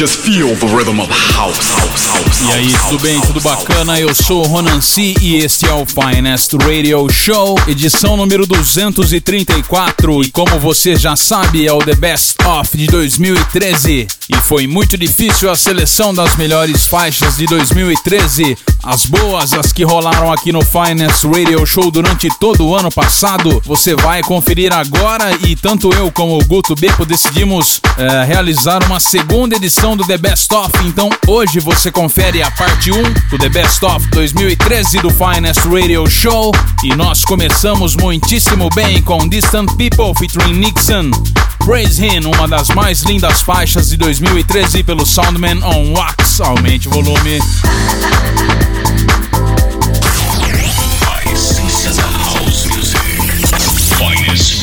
Just feel the rhythm of house, house, house. E aí, tudo bem? Tudo bacana? Eu sou o Ronan C e este é o Finest Radio Show, edição número 234. E como você já sabe, é o The Best Of de 2013. E foi muito difícil a seleção das melhores faixas de 2013. As boas, as que rolaram aqui no Finest Radio Show durante todo o ano passado, você vai conferir agora. E tanto eu como o Guto Bepo decidimos é, realizar uma segunda edição do The Best Of. Então hoje você confere a parte 1 do The Best Of 2013 do Finest Radio Show. E nós começamos muitíssimo bem com Distant People featuring Nixon. Praise Him, uma das mais lindas faixas de 2013 pelo Soundman on Wax. Aumente o volume. Finest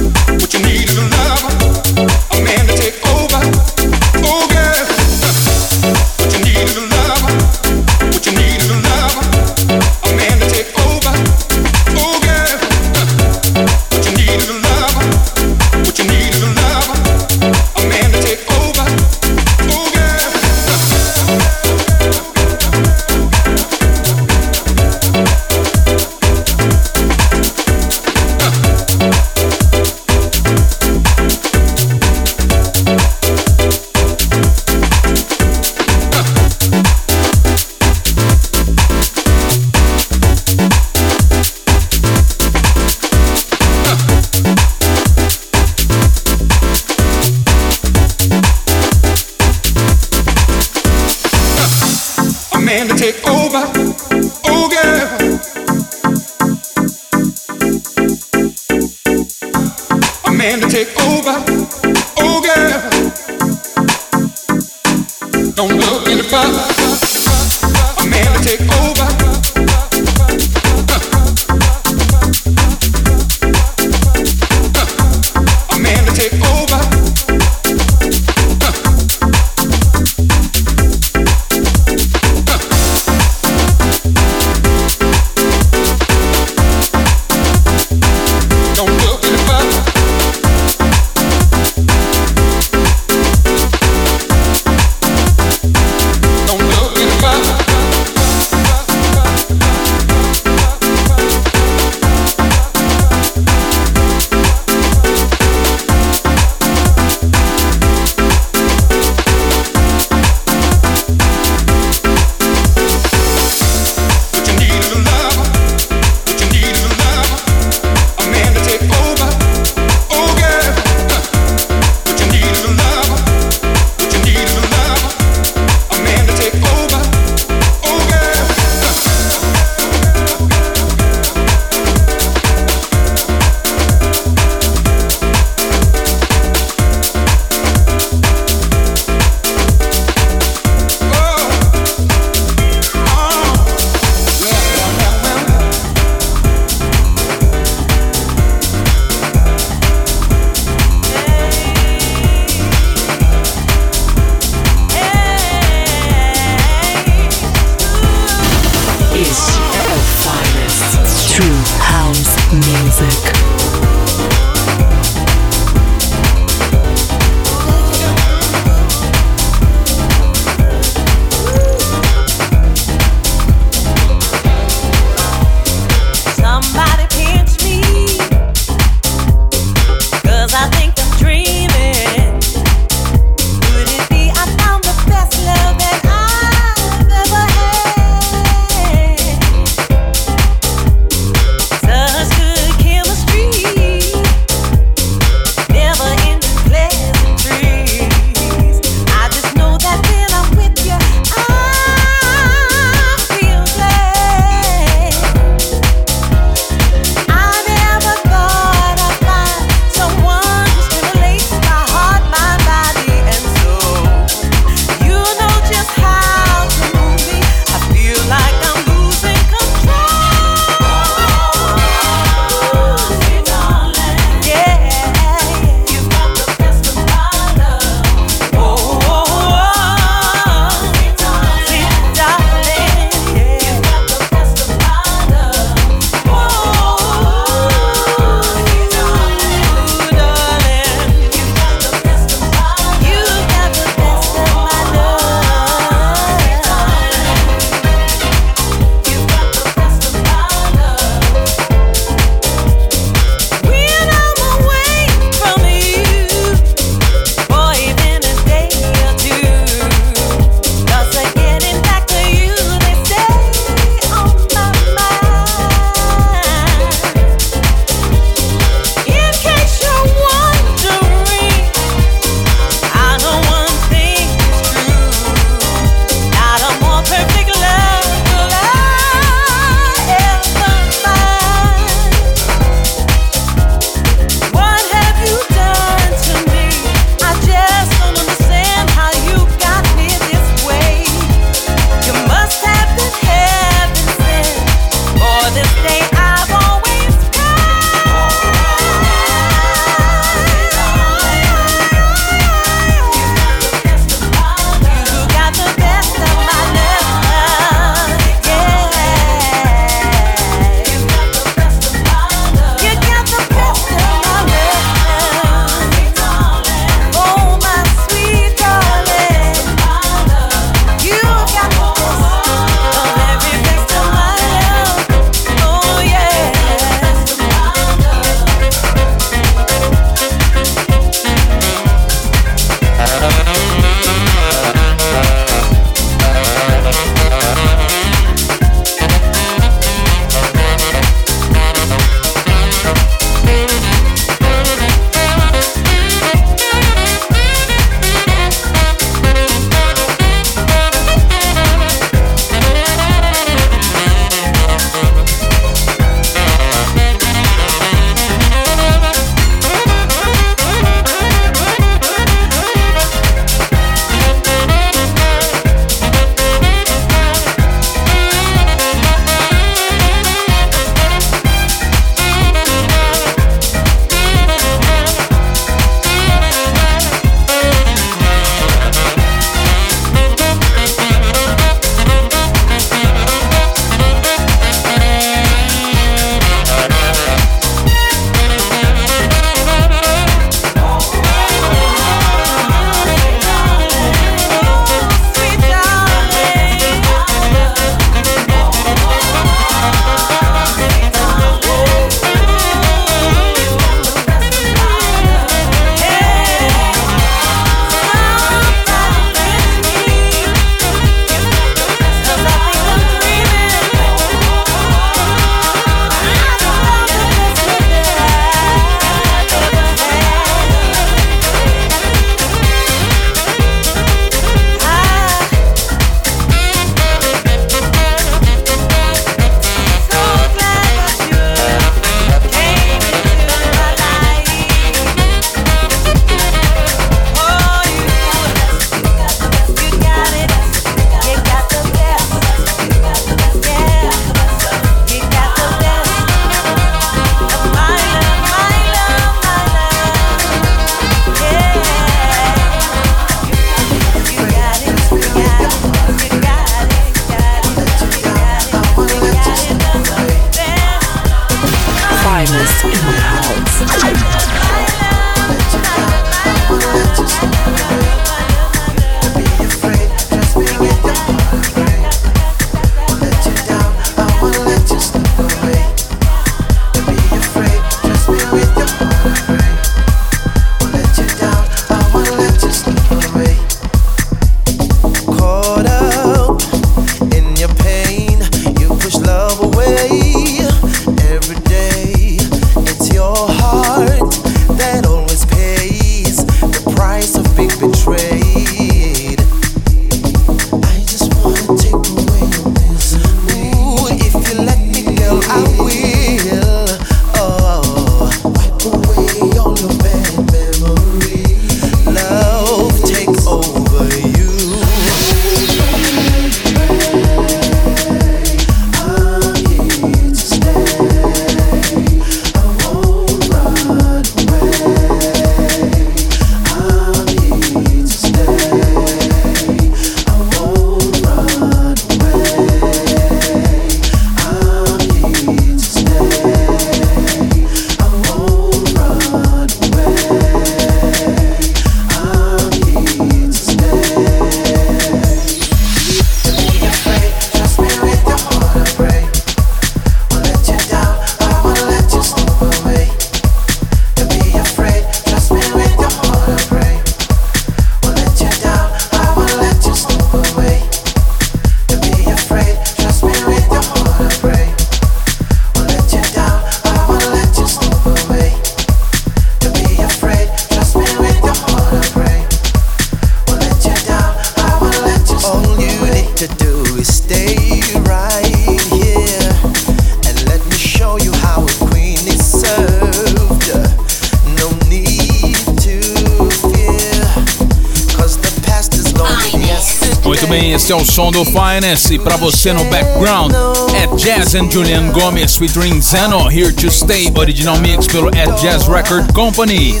Esse é o som do Finest e pra você no background é Jazz and Julian Gomes featuring Zeno Here to Stay, original mix pelo At Jazz Record Company.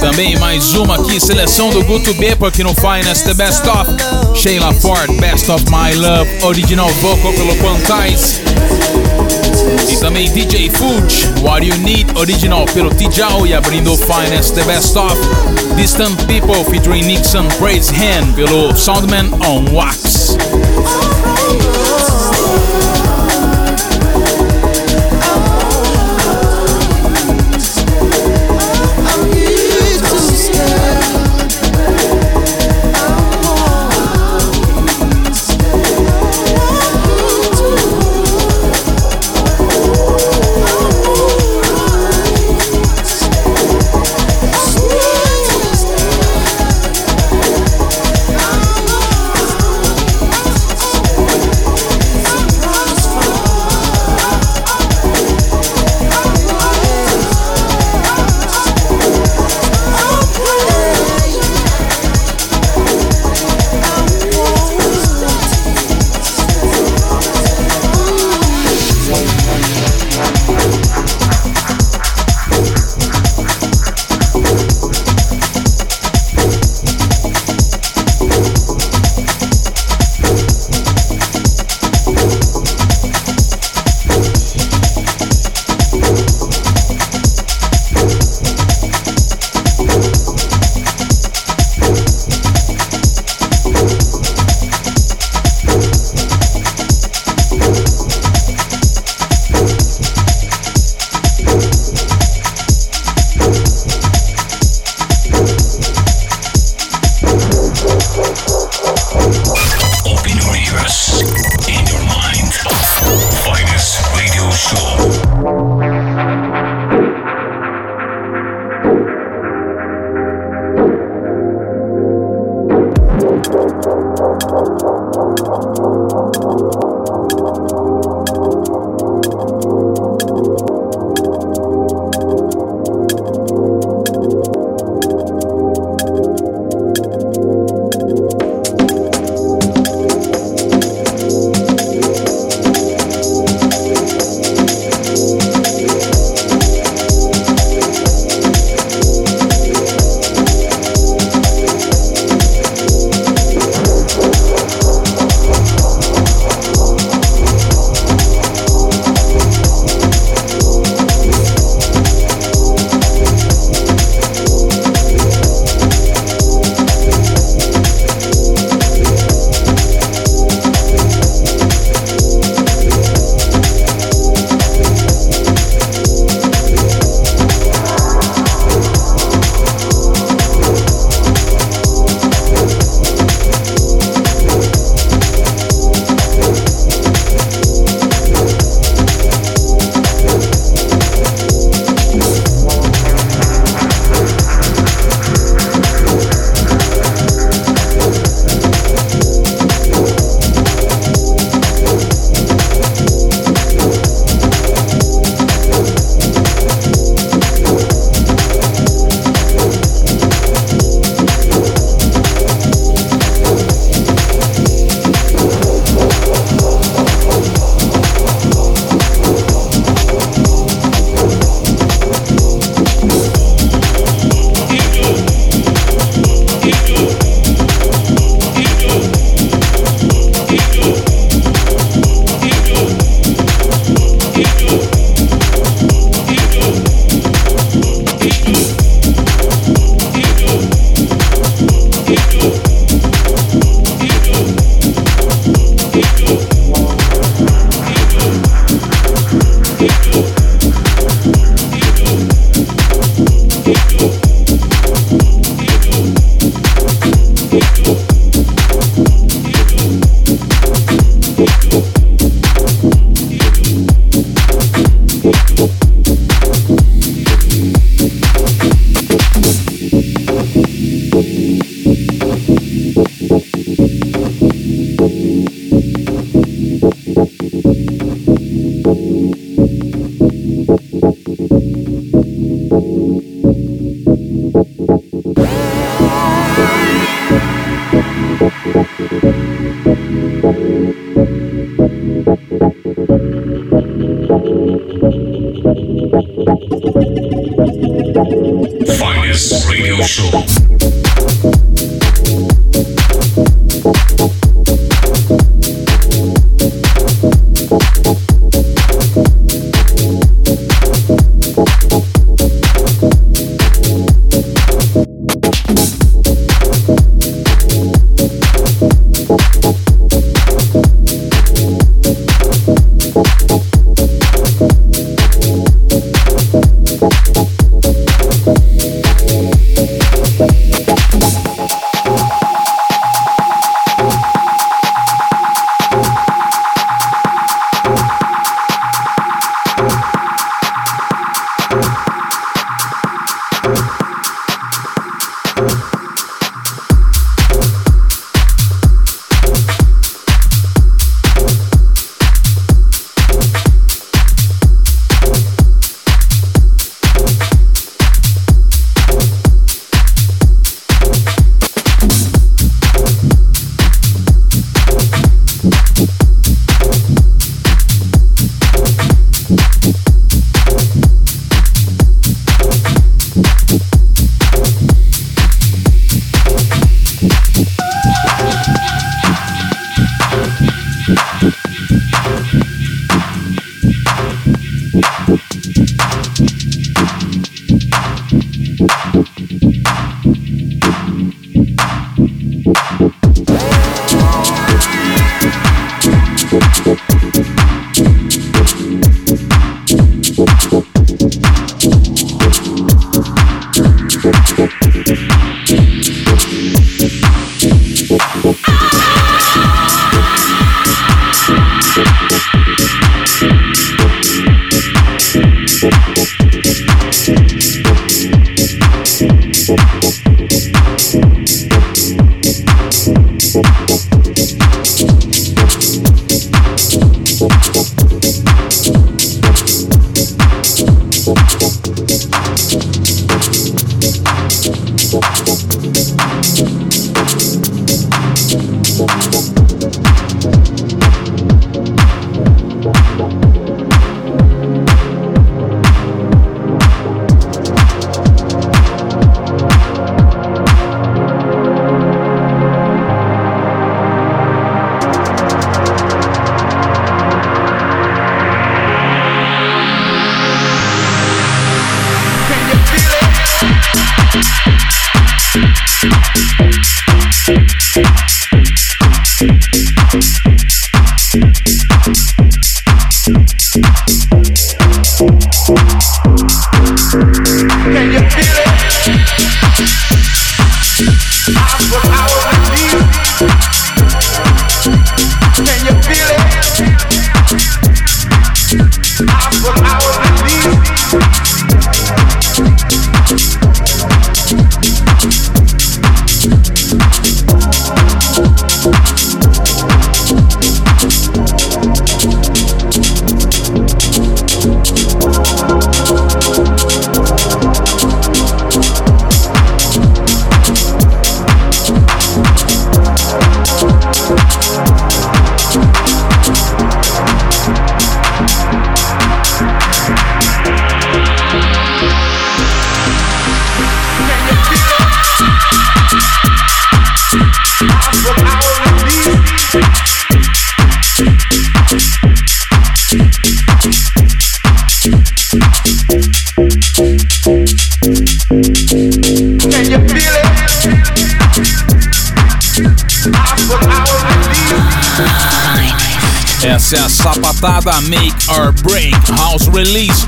Também mais uma aqui, seleção do Guto Beppo aqui no Finest The Best Of. Sheila Ford, Best of My Love, original vocal pelo Quantize. E também DJ Fuji, What You Need, original pelo Tijau e abrindo Finest The Best Of. Distant People featuring Nixon Praise Hand pelo Soundman on Wax.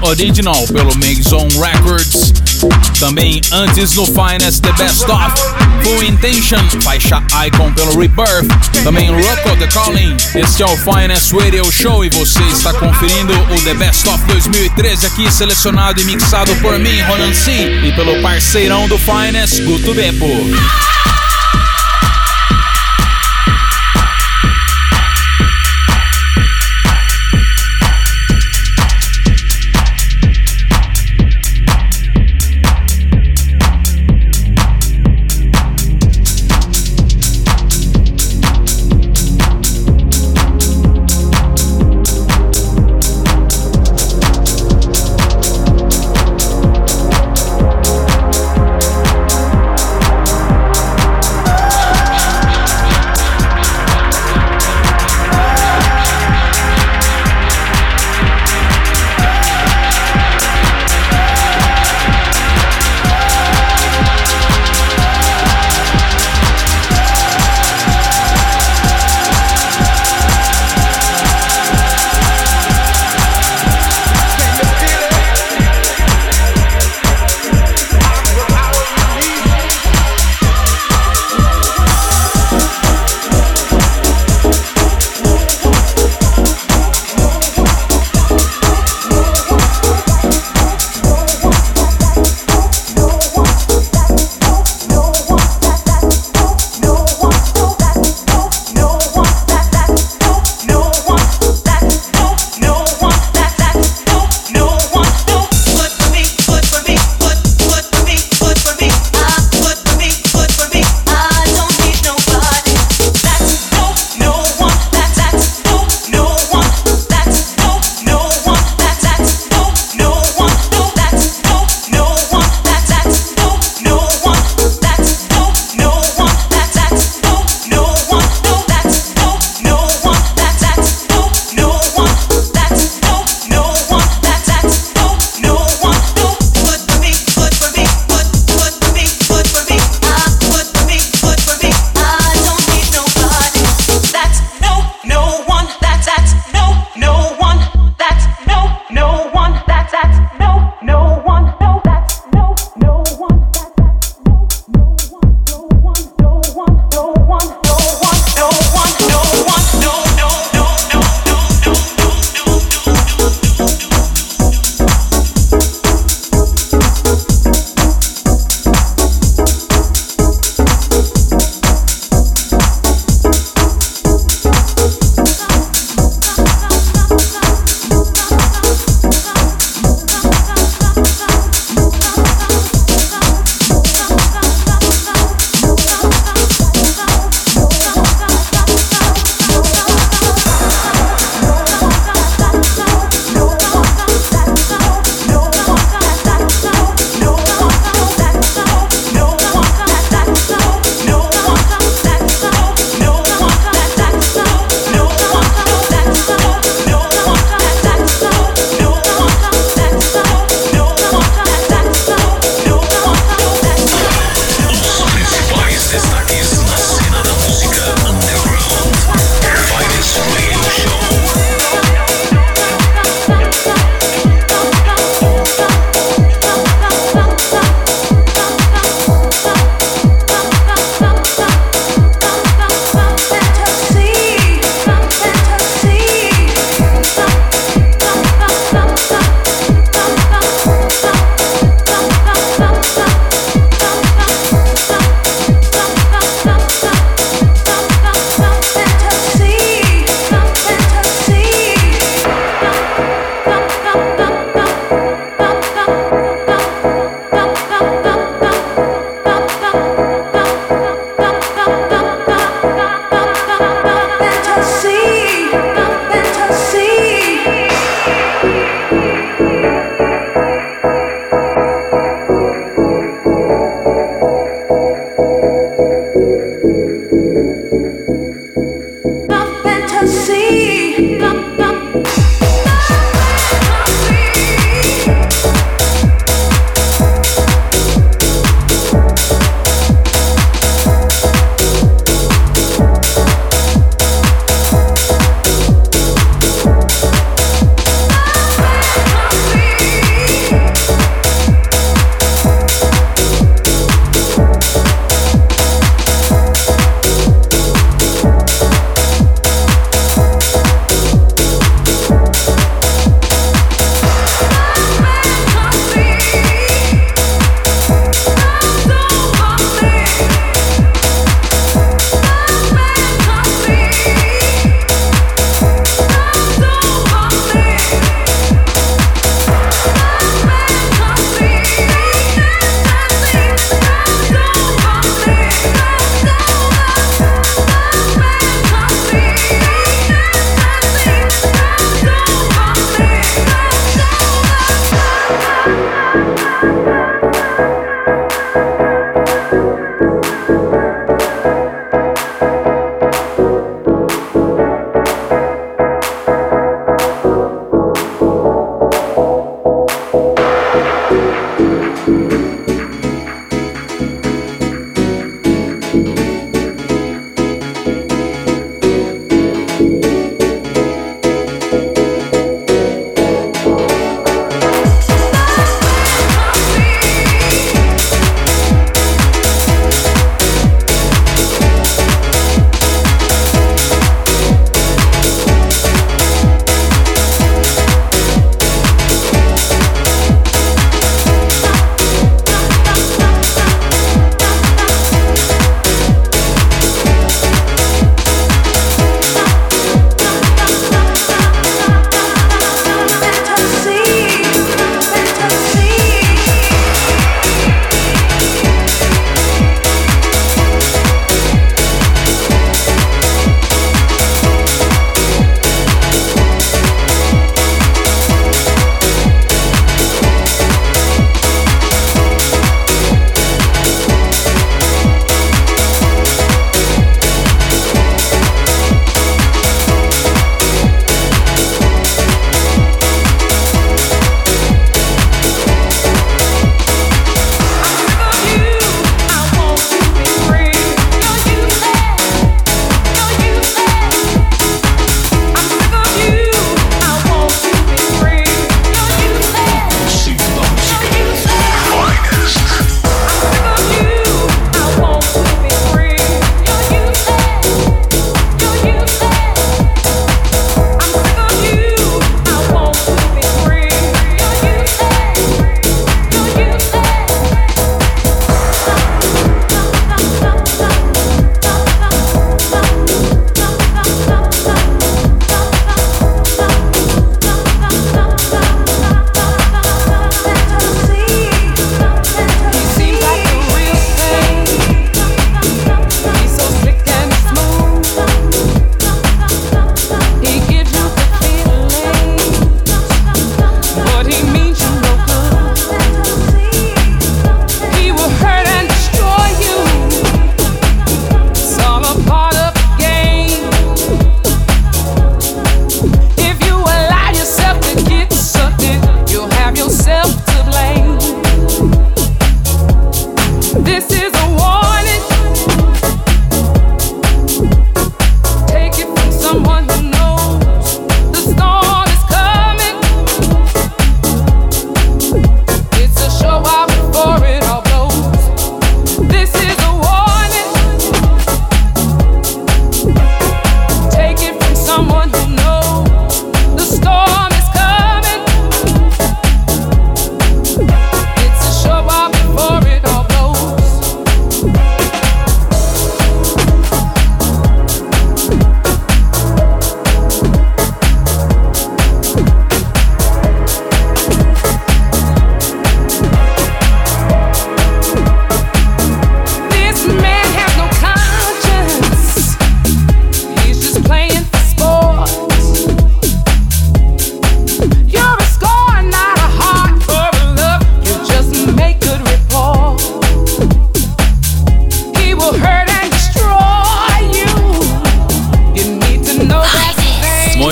Original pelo Make Zone Records. Também antes no Finest The Best Of Full Intention, faixa Icon pelo Rebirth. Também Rocco The Calling. Este é o Finest Radio Show e você está conferindo o The Best of 2013 aqui selecionado e mixado por mim, Ronan C. E pelo parceirão do Finest, Guto Beppo.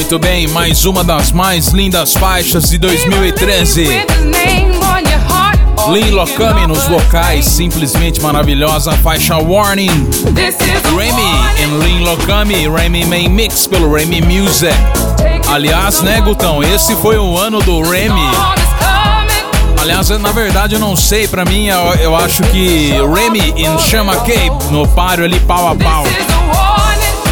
Muito bem, mais uma das mais lindas faixas de 2013. Lin Lokami nos vocais, simplesmente maravilhosa. Faixa Warning. Remy em Lin Lokami, Remy Main Mix pelo Remy Music. Aliás, né, Gutão? Esse foi o ano do Remy. Aliás, na verdade eu não sei, pra mim eu, eu acho que Remy em Chama Cape no páreo ali pau a pau.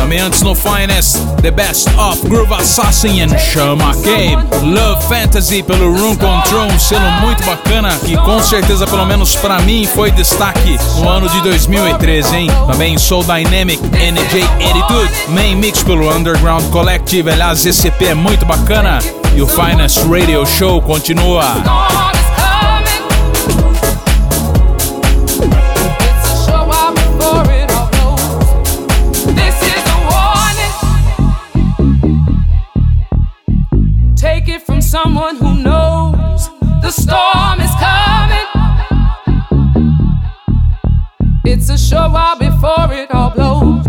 Também antes no Finest, The Best of Groove Assassin and Chama Cape. Love Fantasy pelo Room Control, um selo muito bacana que com certeza, pelo menos pra mim, foi destaque no ano de 2013, hein? Também Soul Dynamic NJ Attitude, Main Mix pelo Underground Collective. Aliás, esse EP é muito bacana. E o Finest Radio Show continua. show up before it all blows.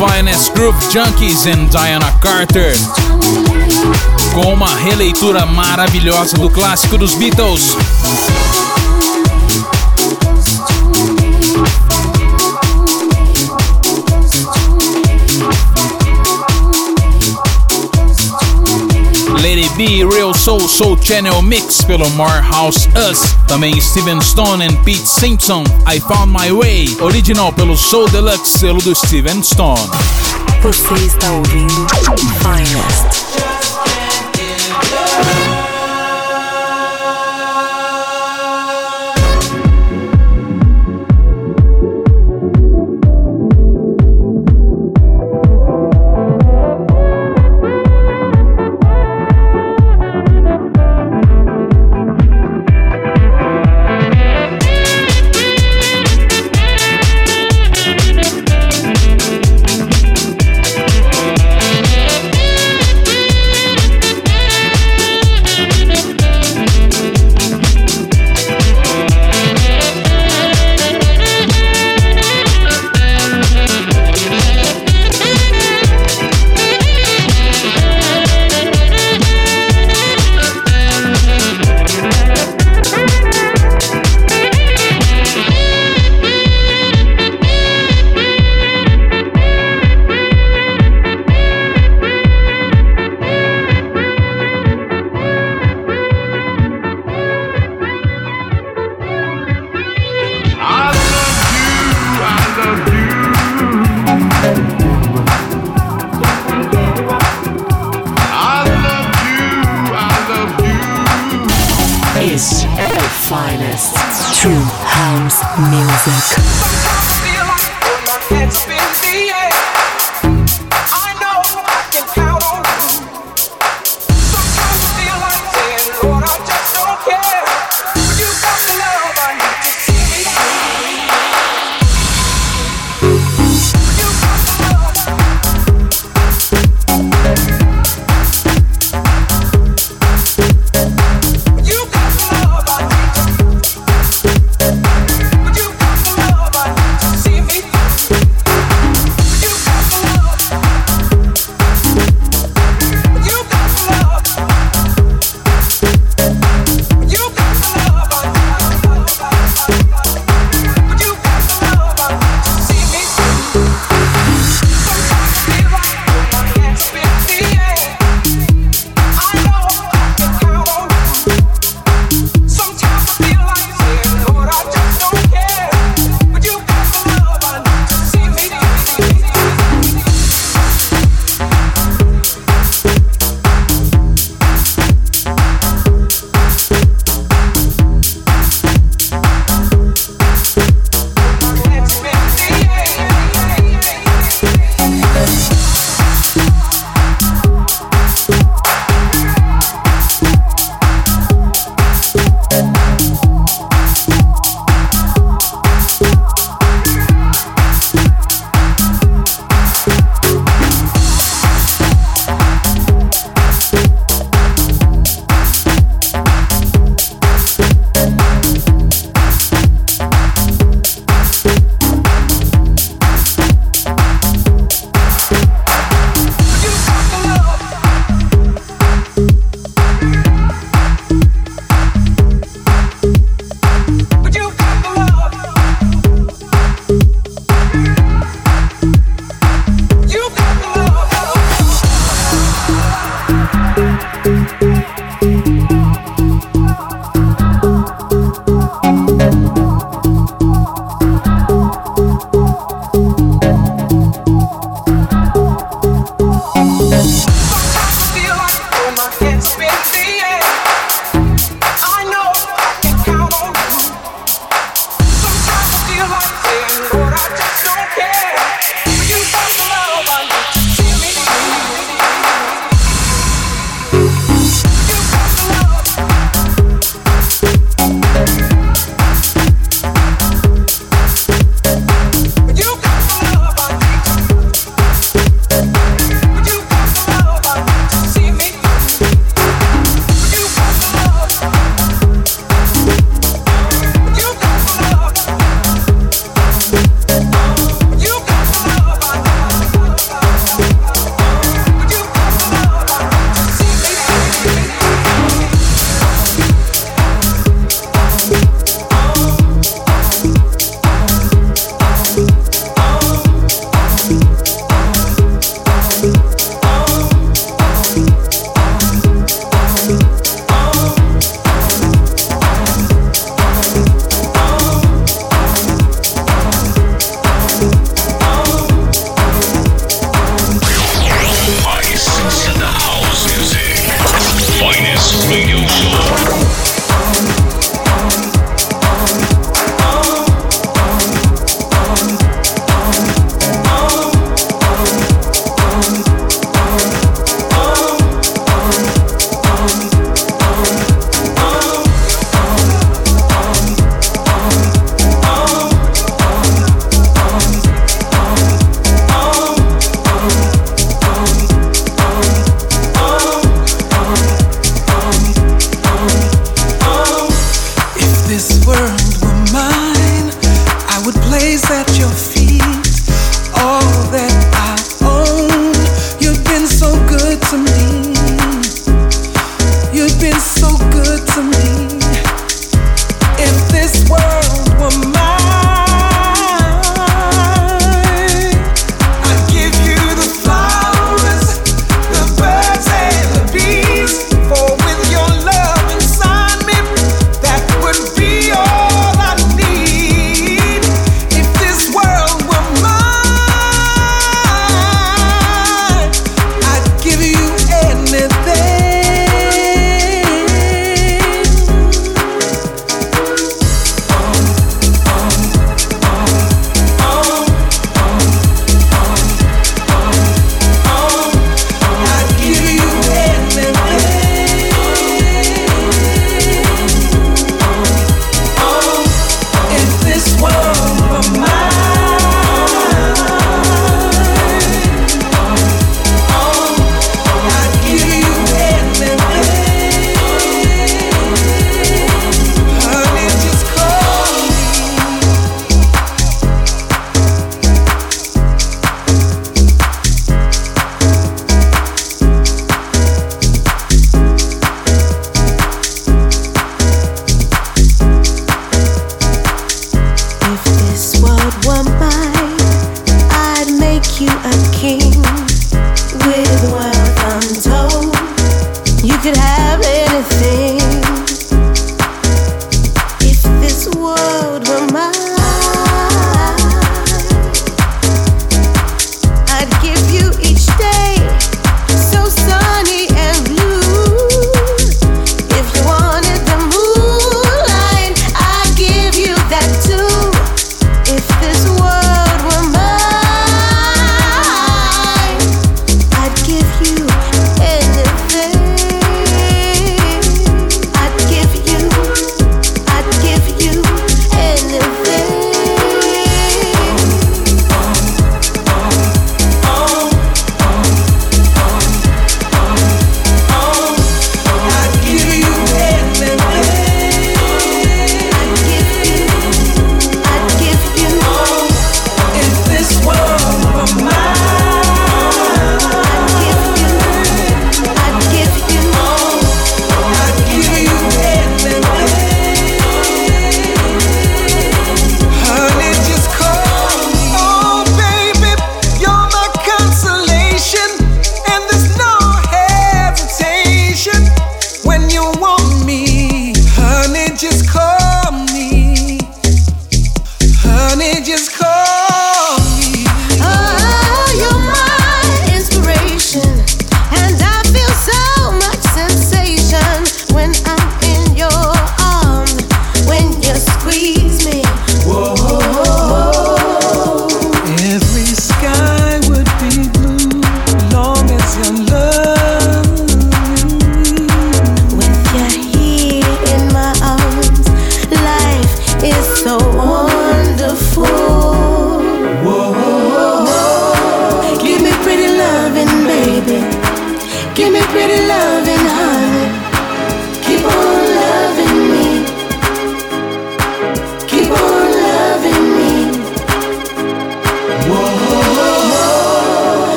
Finest Group Junkies and Diana Carter. Com uma releitura maravilhosa do clássico dos Beatles. B Real Soul Soul Channel Mix pelo Morehouse Us. Também Steven Stone and Pete Simpson, I Found My Way, original pelo Soul Deluxe, selo do Steven Stone. Você está ouvindo Finest.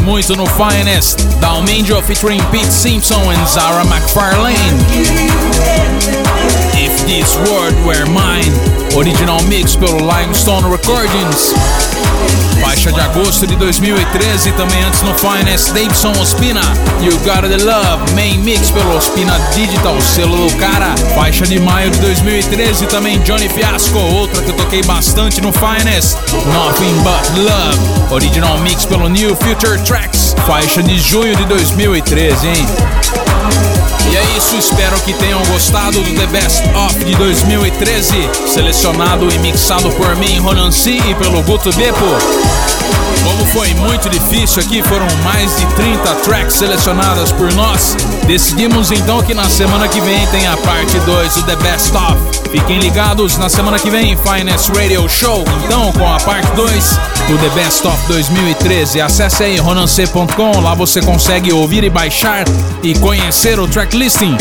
Muito no Finest, Dalminjo featuring Pete Simpson and Zara McFarlane. If This World Were Mine, original mix pelo Limestone Recordings. Faixa de agosto de 2013, também antes no Finest, Davidson Ospina. You Gotta The Love, main mix pelo Ospina Digital, selo do cara. Faixa de maio de 2013, também Johnny Fiasco, outra que eu toquei bastante no Finest. Nothing But Love, original mix pelo New Future Tracks. Faixa de junho de 2013, hein? E é isso, espero que tenham gostado do The Best Of de 2013, selecionado e mixado por mim, Ronan C, e pelo Guto Beppo. Como foi muito difícil aqui, foram mais de 30 tracks selecionadas por nós. Decidimos então que na semana que vem tem a parte 2 do The Best Of. Fiquem ligados na semana que vem, Finest Radio Show, então com a parte 2 do The Best of 2013. Acesse aí ronancê.com, lá você consegue ouvir e baixar e conhecer o tracklisting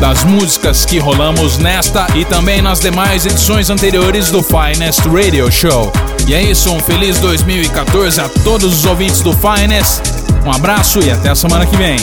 das músicas que rolamos nesta e também nas demais edições anteriores do Finest Radio Show. E é isso, um feliz 2014 a todos os ouvintes do Finest. Um abraço e até a semana que vem.